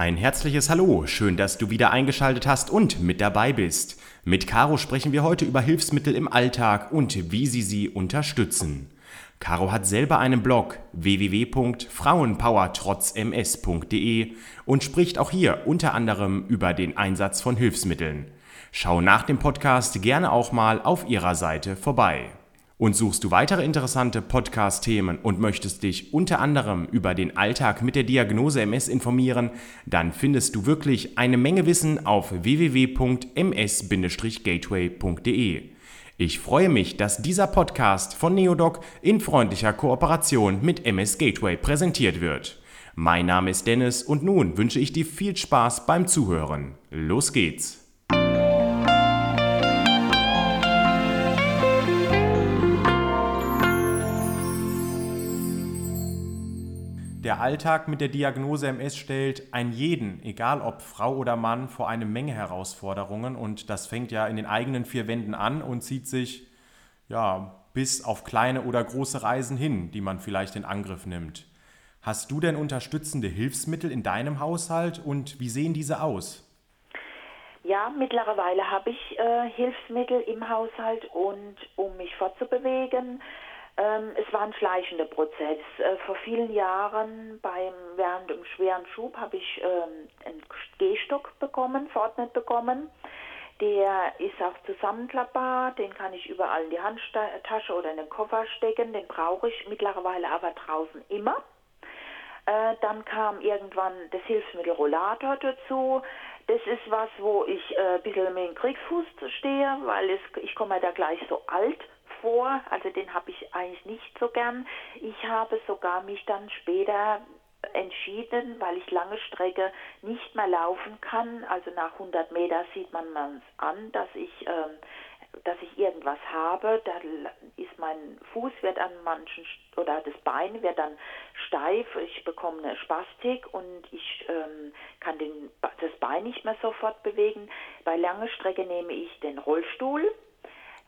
Ein herzliches Hallo, schön, dass du wieder eingeschaltet hast und mit dabei bist. Mit Caro sprechen wir heute über Hilfsmittel im Alltag und wie sie sie unterstützen. Caro hat selber einen Blog www.frauenpowertrotzms.de und spricht auch hier unter anderem über den Einsatz von Hilfsmitteln. Schau nach dem Podcast gerne auch mal auf ihrer Seite vorbei. Und suchst du weitere interessante Podcast-Themen und möchtest dich unter anderem über den Alltag mit der Diagnose MS informieren, dann findest du wirklich eine Menge Wissen auf www.ms-gateway.de. Ich freue mich, dass dieser Podcast von Neodoc in freundlicher Kooperation mit MS Gateway präsentiert wird. Mein Name ist Dennis und nun wünsche ich dir viel Spaß beim Zuhören. Los geht's! Der Alltag mit der Diagnose MS stellt einen jeden, egal ob Frau oder Mann, vor eine Menge Herausforderungen und das fängt ja in den eigenen vier Wänden an und zieht sich ja bis auf kleine oder große Reisen hin, die man vielleicht in Angriff nimmt. Hast du denn unterstützende Hilfsmittel in deinem Haushalt und wie sehen diese aus? Ja, mittlerweile habe ich äh, Hilfsmittel im Haushalt und um mich fortzubewegen, es war ein schleichender Prozess. Äh, vor vielen Jahren beim, während dem schweren Schub habe ich ähm, einen Gehstock bekommen, verordnet bekommen. Der ist auch zusammenklappbar, den kann ich überall in die Handtasche oder in den Koffer stecken, den brauche ich mittlerweile aber draußen immer. Äh, dann kam irgendwann das Hilfsmittel Rollator dazu. Das ist was, wo ich äh, ein bisschen mit dem Kriegsfuß stehe, weil es, ich komme da gleich so alt vor, also den habe ich eigentlich nicht so gern. Ich habe sogar mich dann später entschieden, weil ich lange Strecke nicht mehr laufen kann. Also nach 100 Meter sieht man es an, dass ich, ähm, dass ich irgendwas habe. Da ist mein Fuß wird an manchen oder das Bein wird dann steif. Ich bekomme eine Spastik und ich ähm, kann den, das Bein nicht mehr sofort bewegen. Bei lange Strecke nehme ich den Rollstuhl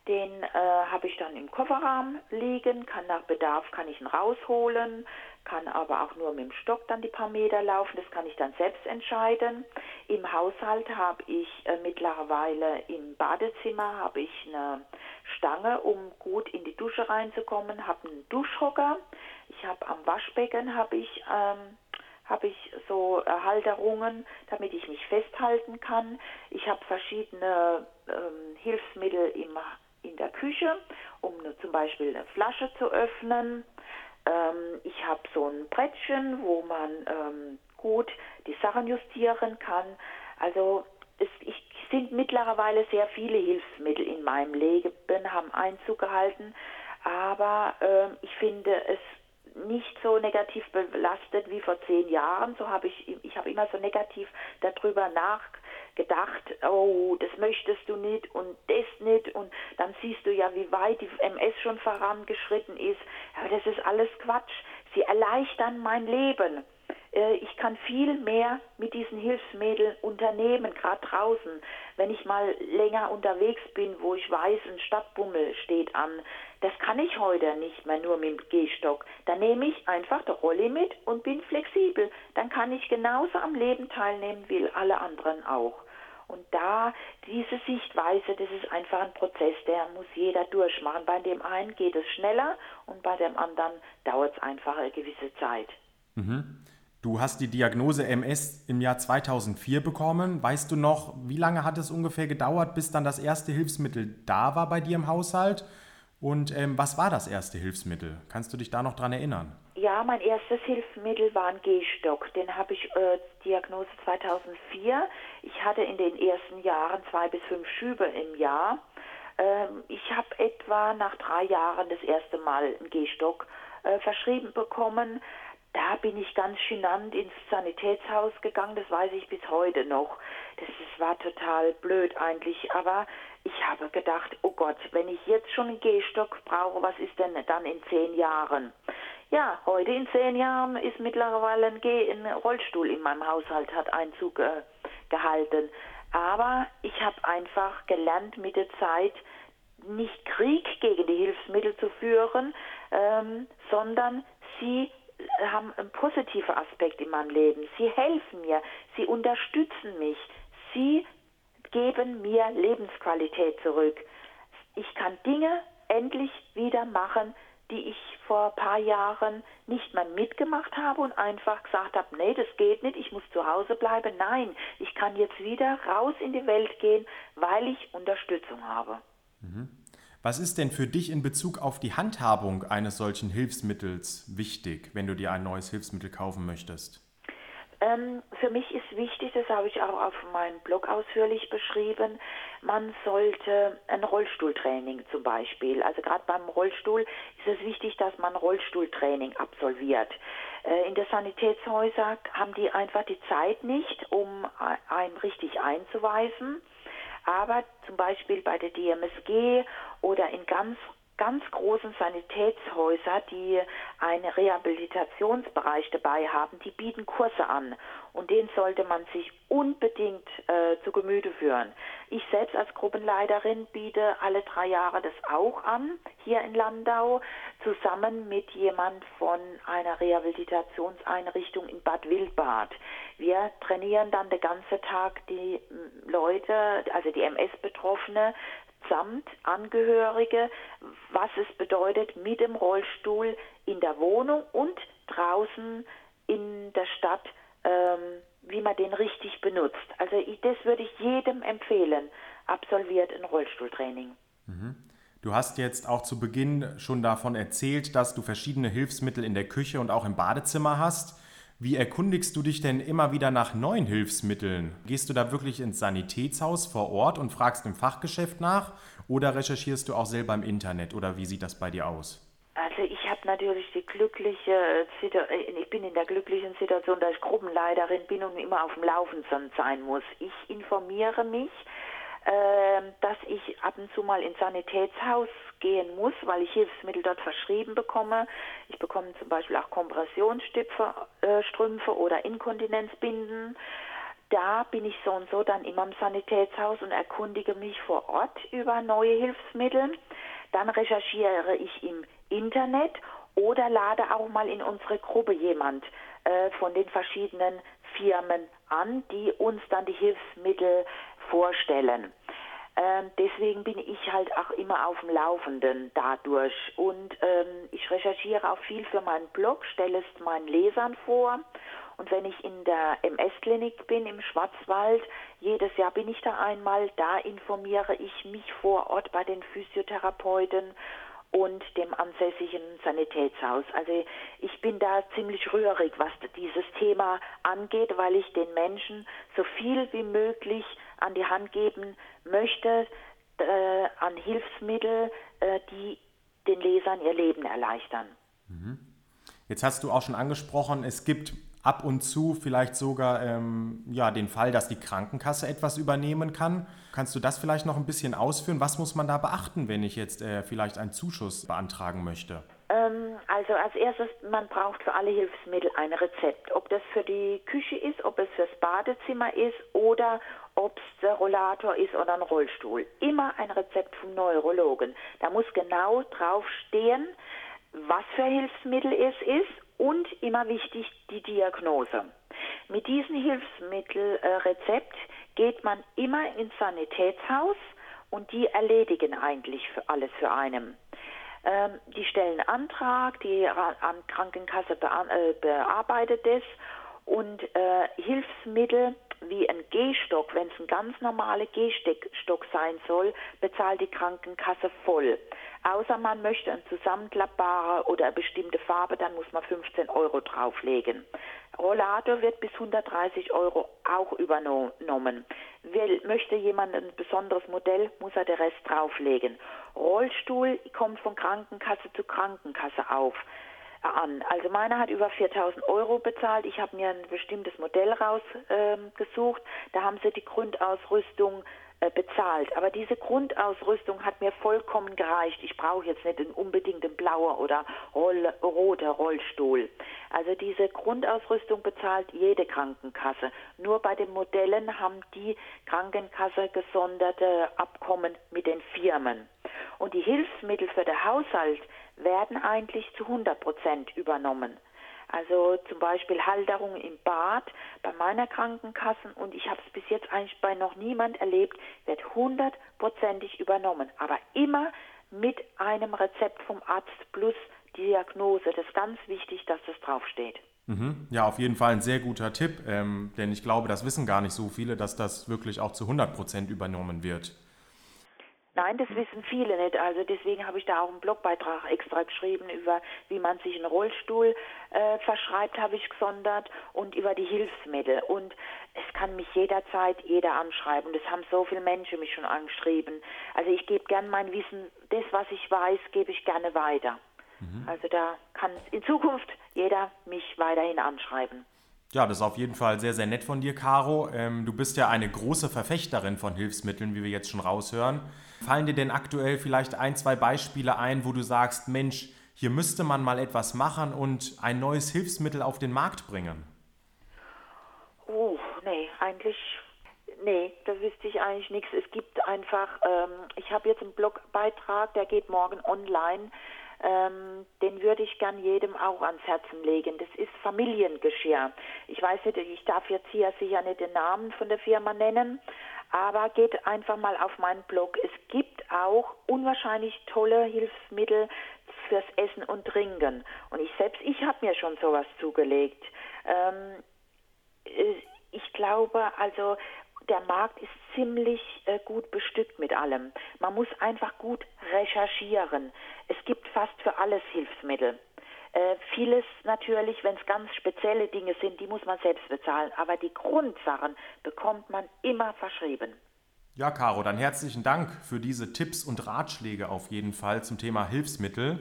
den äh, habe ich dann im Kofferraum liegen, kann nach Bedarf kann ich ihn rausholen, kann aber auch nur mit dem Stock dann die paar Meter laufen, das kann ich dann selbst entscheiden. Im Haushalt habe ich äh, mittlerweile im Badezimmer habe ich eine Stange, um gut in die Dusche reinzukommen, habe einen Duschhocker. Ich habe am Waschbecken habe ich ähm, habe ich so Halterungen, damit ich mich festhalten kann. Ich habe verschiedene ähm, Hilfsmittel im in der Küche, um zum Beispiel eine Flasche zu öffnen. Ähm, ich habe so ein Brettchen, wo man ähm, gut die Sachen justieren kann. Also es ich, sind mittlerweile sehr viele Hilfsmittel in meinem Leben, haben Einzug gehalten, aber ähm, ich finde es nicht so negativ belastet wie vor zehn Jahren. So habe ich, ich habe immer so negativ darüber nachgedacht gedacht, oh, das möchtest du nicht und das nicht und dann siehst du ja, wie weit die MS schon vorangeschritten ist. Aber das ist alles Quatsch. Sie erleichtern mein Leben. Äh, ich kann viel mehr mit diesen Hilfsmitteln unternehmen, gerade draußen. Wenn ich mal länger unterwegs bin, wo ich weiß, ein Stadtbummel steht an, das kann ich heute nicht mehr nur mit dem Gehstock. Dann nehme ich einfach die Rolle mit und bin flexibel. Dann kann ich genauso am Leben teilnehmen wie alle anderen auch. Und da diese Sichtweise, das ist einfach ein Prozess, der muss jeder durchmachen. Bei dem einen geht es schneller und bei dem anderen dauert es einfach eine gewisse Zeit. Mhm. Du hast die Diagnose MS im Jahr 2004 bekommen. Weißt du noch, wie lange hat es ungefähr gedauert, bis dann das erste Hilfsmittel da war bei dir im Haushalt? Und ähm, was war das erste Hilfsmittel? Kannst du dich da noch dran erinnern? Ja, mein erstes Hilfsmittel war ein Gehstock. Den habe ich äh, Diagnose 2004. Ich hatte in den ersten Jahren zwei bis fünf Schübe im Jahr. Ähm, ich habe etwa nach drei Jahren das erste Mal einen Gehstock äh, verschrieben bekommen. Da bin ich ganz chinant ins Sanitätshaus gegangen, das weiß ich bis heute noch. Das, das war total blöd eigentlich, aber ich habe gedacht, oh Gott, wenn ich jetzt schon einen Gehstock brauche, was ist denn dann in zehn Jahren? Ja, heute in zehn Jahren ist mittlerweile ein, Geh ein Rollstuhl in meinem Haushalt, hat Einzug äh, gehalten. Aber ich habe einfach gelernt mit der Zeit, nicht Krieg gegen die Hilfsmittel zu führen, ähm, sondern sie haben einen positiven Aspekt in meinem Leben. Sie helfen mir, sie unterstützen mich, sie geben mir Lebensqualität zurück. Ich kann Dinge endlich wieder machen, die ich vor ein paar Jahren nicht mehr mitgemacht habe und einfach gesagt habe, nee, das geht nicht, ich muss zu Hause bleiben. Nein, ich kann jetzt wieder raus in die Welt gehen, weil ich Unterstützung habe. Mhm. Was ist denn für dich in Bezug auf die Handhabung eines solchen Hilfsmittels wichtig, wenn du dir ein neues Hilfsmittel kaufen möchtest? Ähm, für mich ist wichtig, das habe ich auch auf meinem Blog ausführlich beschrieben, man sollte ein Rollstuhltraining zum Beispiel, also gerade beim Rollstuhl ist es wichtig, dass man Rollstuhltraining absolviert. Äh, in der Sanitätshäuser haben die einfach die Zeit nicht, um einen richtig einzuweisen. Aber zum Beispiel bei der DMSG oder in ganz ganz großen Sanitätshäuser, die einen Rehabilitationsbereich dabei haben, die bieten Kurse an und den sollte man sich unbedingt äh, zu Gemüte führen. Ich selbst als Gruppenleiterin biete alle drei Jahre das auch an, hier in Landau, zusammen mit jemand von einer Rehabilitationseinrichtung in Bad Wildbad. Wir trainieren dann den ganzen Tag die Leute, also die MS-Betroffene, samt Angehörige, was es bedeutet, mit dem Rollstuhl in der Wohnung und draußen in der Stadt, ähm, wie man den richtig benutzt. Also ich, das würde ich jedem empfehlen, absolviert ein Rollstuhltraining. Mhm. Du hast jetzt auch zu Beginn schon davon erzählt, dass du verschiedene Hilfsmittel in der Küche und auch im Badezimmer hast. Wie erkundigst du dich denn immer wieder nach neuen Hilfsmitteln? Gehst du da wirklich ins Sanitätshaus vor Ort und fragst im Fachgeschäft nach oder recherchierst du auch selber im Internet oder wie sieht das bei dir aus? Also ich habe natürlich die glückliche Situation, ich bin in der glücklichen Situation, dass ich Gruppenleiterin bin und immer auf dem Laufenden sein muss. Ich informiere mich, äh, dass ich ab und zu mal ins Sanitätshaus gehen muss, weil ich Hilfsmittel dort verschrieben bekomme. Ich bekomme zum Beispiel auch Kompressionsstrümpfe äh, oder Inkontinenzbinden. Da bin ich so und so dann immer im Sanitätshaus und erkundige mich vor Ort über neue Hilfsmittel. Dann recherchiere ich im Internet oder lade auch mal in unsere Gruppe jemand äh, von den verschiedenen Firmen an, die uns dann die Hilfsmittel vorstellen. Ähm, deswegen bin ich halt auch immer auf dem Laufenden dadurch. Und ähm, ich recherchiere auch viel für meinen Blog, stelle es meinen Lesern vor. Und wenn ich in der MS-Klinik bin im Schwarzwald, jedes Jahr bin ich da einmal, da informiere ich mich vor Ort bei den Physiotherapeuten und dem ansässigen Sanitätshaus. Also ich bin da ziemlich rührig, was dieses Thema angeht, weil ich den Menschen so viel wie möglich an die Hand geben möchte äh, an Hilfsmittel, äh, die den Lesern ihr Leben erleichtern. Mhm. Jetzt hast du auch schon angesprochen, es gibt ab und zu vielleicht sogar ähm, ja, den Fall, dass die Krankenkasse etwas übernehmen kann. Kannst du das vielleicht noch ein bisschen ausführen? Was muss man da beachten, wenn ich jetzt äh, vielleicht einen Zuschuss beantragen möchte? Ähm, also als erstes, man braucht für alle Hilfsmittel ein Rezept. Ob das für die Küche ist, ob es fürs Badezimmer ist oder ob es der Rollator ist oder ein Rollstuhl. Immer ein Rezept vom Neurologen. Da muss genau drauf stehen, was für Hilfsmittel es ist und immer wichtig die Diagnose. Mit diesem Hilfsmittelrezept geht man immer ins Sanitätshaus und die erledigen eigentlich für alles für einen. Ähm, die stellen Antrag, die Krankenkasse äh, bearbeitet es und äh, Hilfsmittel wie ein Gehstock, wenn es ein ganz normaler Gehstock sein soll, bezahlt die Krankenkasse voll. Außer man möchte ein zusammenklappbarer oder eine bestimmte Farbe, dann muss man 15 Euro drauflegen. Rollator wird bis 130 Euro auch übernommen. Will, möchte jemand ein besonderes Modell, muss er den Rest drauflegen. Rollstuhl kommt von Krankenkasse zu Krankenkasse auf an. Also meiner hat über 4000 Euro bezahlt. Ich habe mir ein bestimmtes Modell rausgesucht. Ähm, da haben sie die Grundausrüstung äh, bezahlt. Aber diese Grundausrüstung hat mir vollkommen gereicht. Ich brauche jetzt nicht unbedingt einen blauen oder Roll, roter Rollstuhl. Also diese Grundausrüstung bezahlt jede Krankenkasse. Nur bei den Modellen haben die Krankenkasse gesonderte Abkommen mit den Firmen. Und die Hilfsmittel für den Haushalt werden eigentlich zu 100 Prozent übernommen. Also zum Beispiel Halterung im Bad bei meiner Krankenkasse und ich habe es bis jetzt eigentlich bei noch niemand erlebt, wird hundertprozentig übernommen. Aber immer mit einem Rezept vom Arzt plus Diagnose. Das ist ganz wichtig, dass das draufsteht. Mhm. Ja, auf jeden Fall ein sehr guter Tipp, ähm, denn ich glaube, das wissen gar nicht so viele, dass das wirklich auch zu 100 Prozent übernommen wird. Nein, das wissen viele nicht. Also deswegen habe ich da auch einen Blogbeitrag extra geschrieben über, wie man sich einen Rollstuhl äh, verschreibt, habe ich gesondert und über die Hilfsmittel. Und es kann mich jederzeit jeder anschreiben. Das haben so viele Menschen mich schon angeschrieben. Also ich gebe gern mein Wissen, das, was ich weiß, gebe ich gerne weiter. Mhm. Also da kann in Zukunft jeder mich weiterhin anschreiben. Ja, das ist auf jeden Fall sehr, sehr nett von dir, Caro. Ähm, du bist ja eine große Verfechterin von Hilfsmitteln, wie wir jetzt schon raushören. Fallen dir denn aktuell vielleicht ein, zwei Beispiele ein, wo du sagst, Mensch, hier müsste man mal etwas machen und ein neues Hilfsmittel auf den Markt bringen? Oh, nee, eigentlich, nee, da wüsste ich eigentlich nichts. Es gibt einfach, ähm, ich habe jetzt einen Blogbeitrag, der geht morgen online ähm, den würde ich gern jedem auch ans Herzen legen. Das ist Familiengeschirr. Ich weiß nicht, ich darf jetzt hier sicher nicht den Namen von der Firma nennen, aber geht einfach mal auf meinen Blog. Es gibt auch unwahrscheinlich tolle Hilfsmittel fürs Essen und Trinken. Und ich selbst, ich habe mir schon sowas zugelegt. Ähm, äh, ich glaube, also der Markt ist ziemlich äh, gut bestückt mit allem. Man muss einfach gut recherchieren. Es gibt fast für alles Hilfsmittel. Äh, vieles natürlich, wenn es ganz spezielle Dinge sind, die muss man selbst bezahlen. Aber die Grundsachen bekommt man immer verschrieben. Ja, Caro, dann herzlichen Dank für diese Tipps und Ratschläge auf jeden Fall zum Thema Hilfsmittel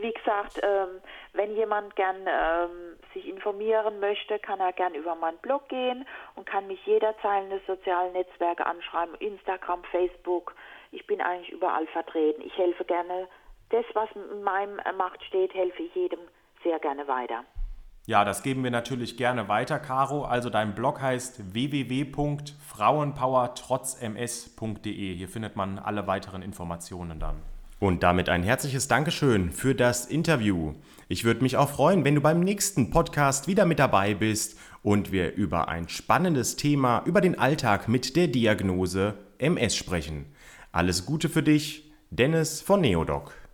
wie gesagt, ähm, wenn jemand gern ähm, sich informieren möchte, kann er gern über meinen Blog gehen und kann mich jederzeit in den sozialen Netzwerke anschreiben, Instagram, Facebook. Ich bin eigentlich überall vertreten. Ich helfe gerne. Das, was in meinem Macht steht, helfe ich jedem sehr gerne weiter. Ja, das geben wir natürlich gerne weiter, Caro. Also dein Blog heißt www.frauenpowertrotzms.de. Hier findet man alle weiteren Informationen dann. Und damit ein herzliches Dankeschön für das Interview. Ich würde mich auch freuen, wenn du beim nächsten Podcast wieder mit dabei bist und wir über ein spannendes Thema, über den Alltag mit der Diagnose MS sprechen. Alles Gute für dich, Dennis von Neodoc.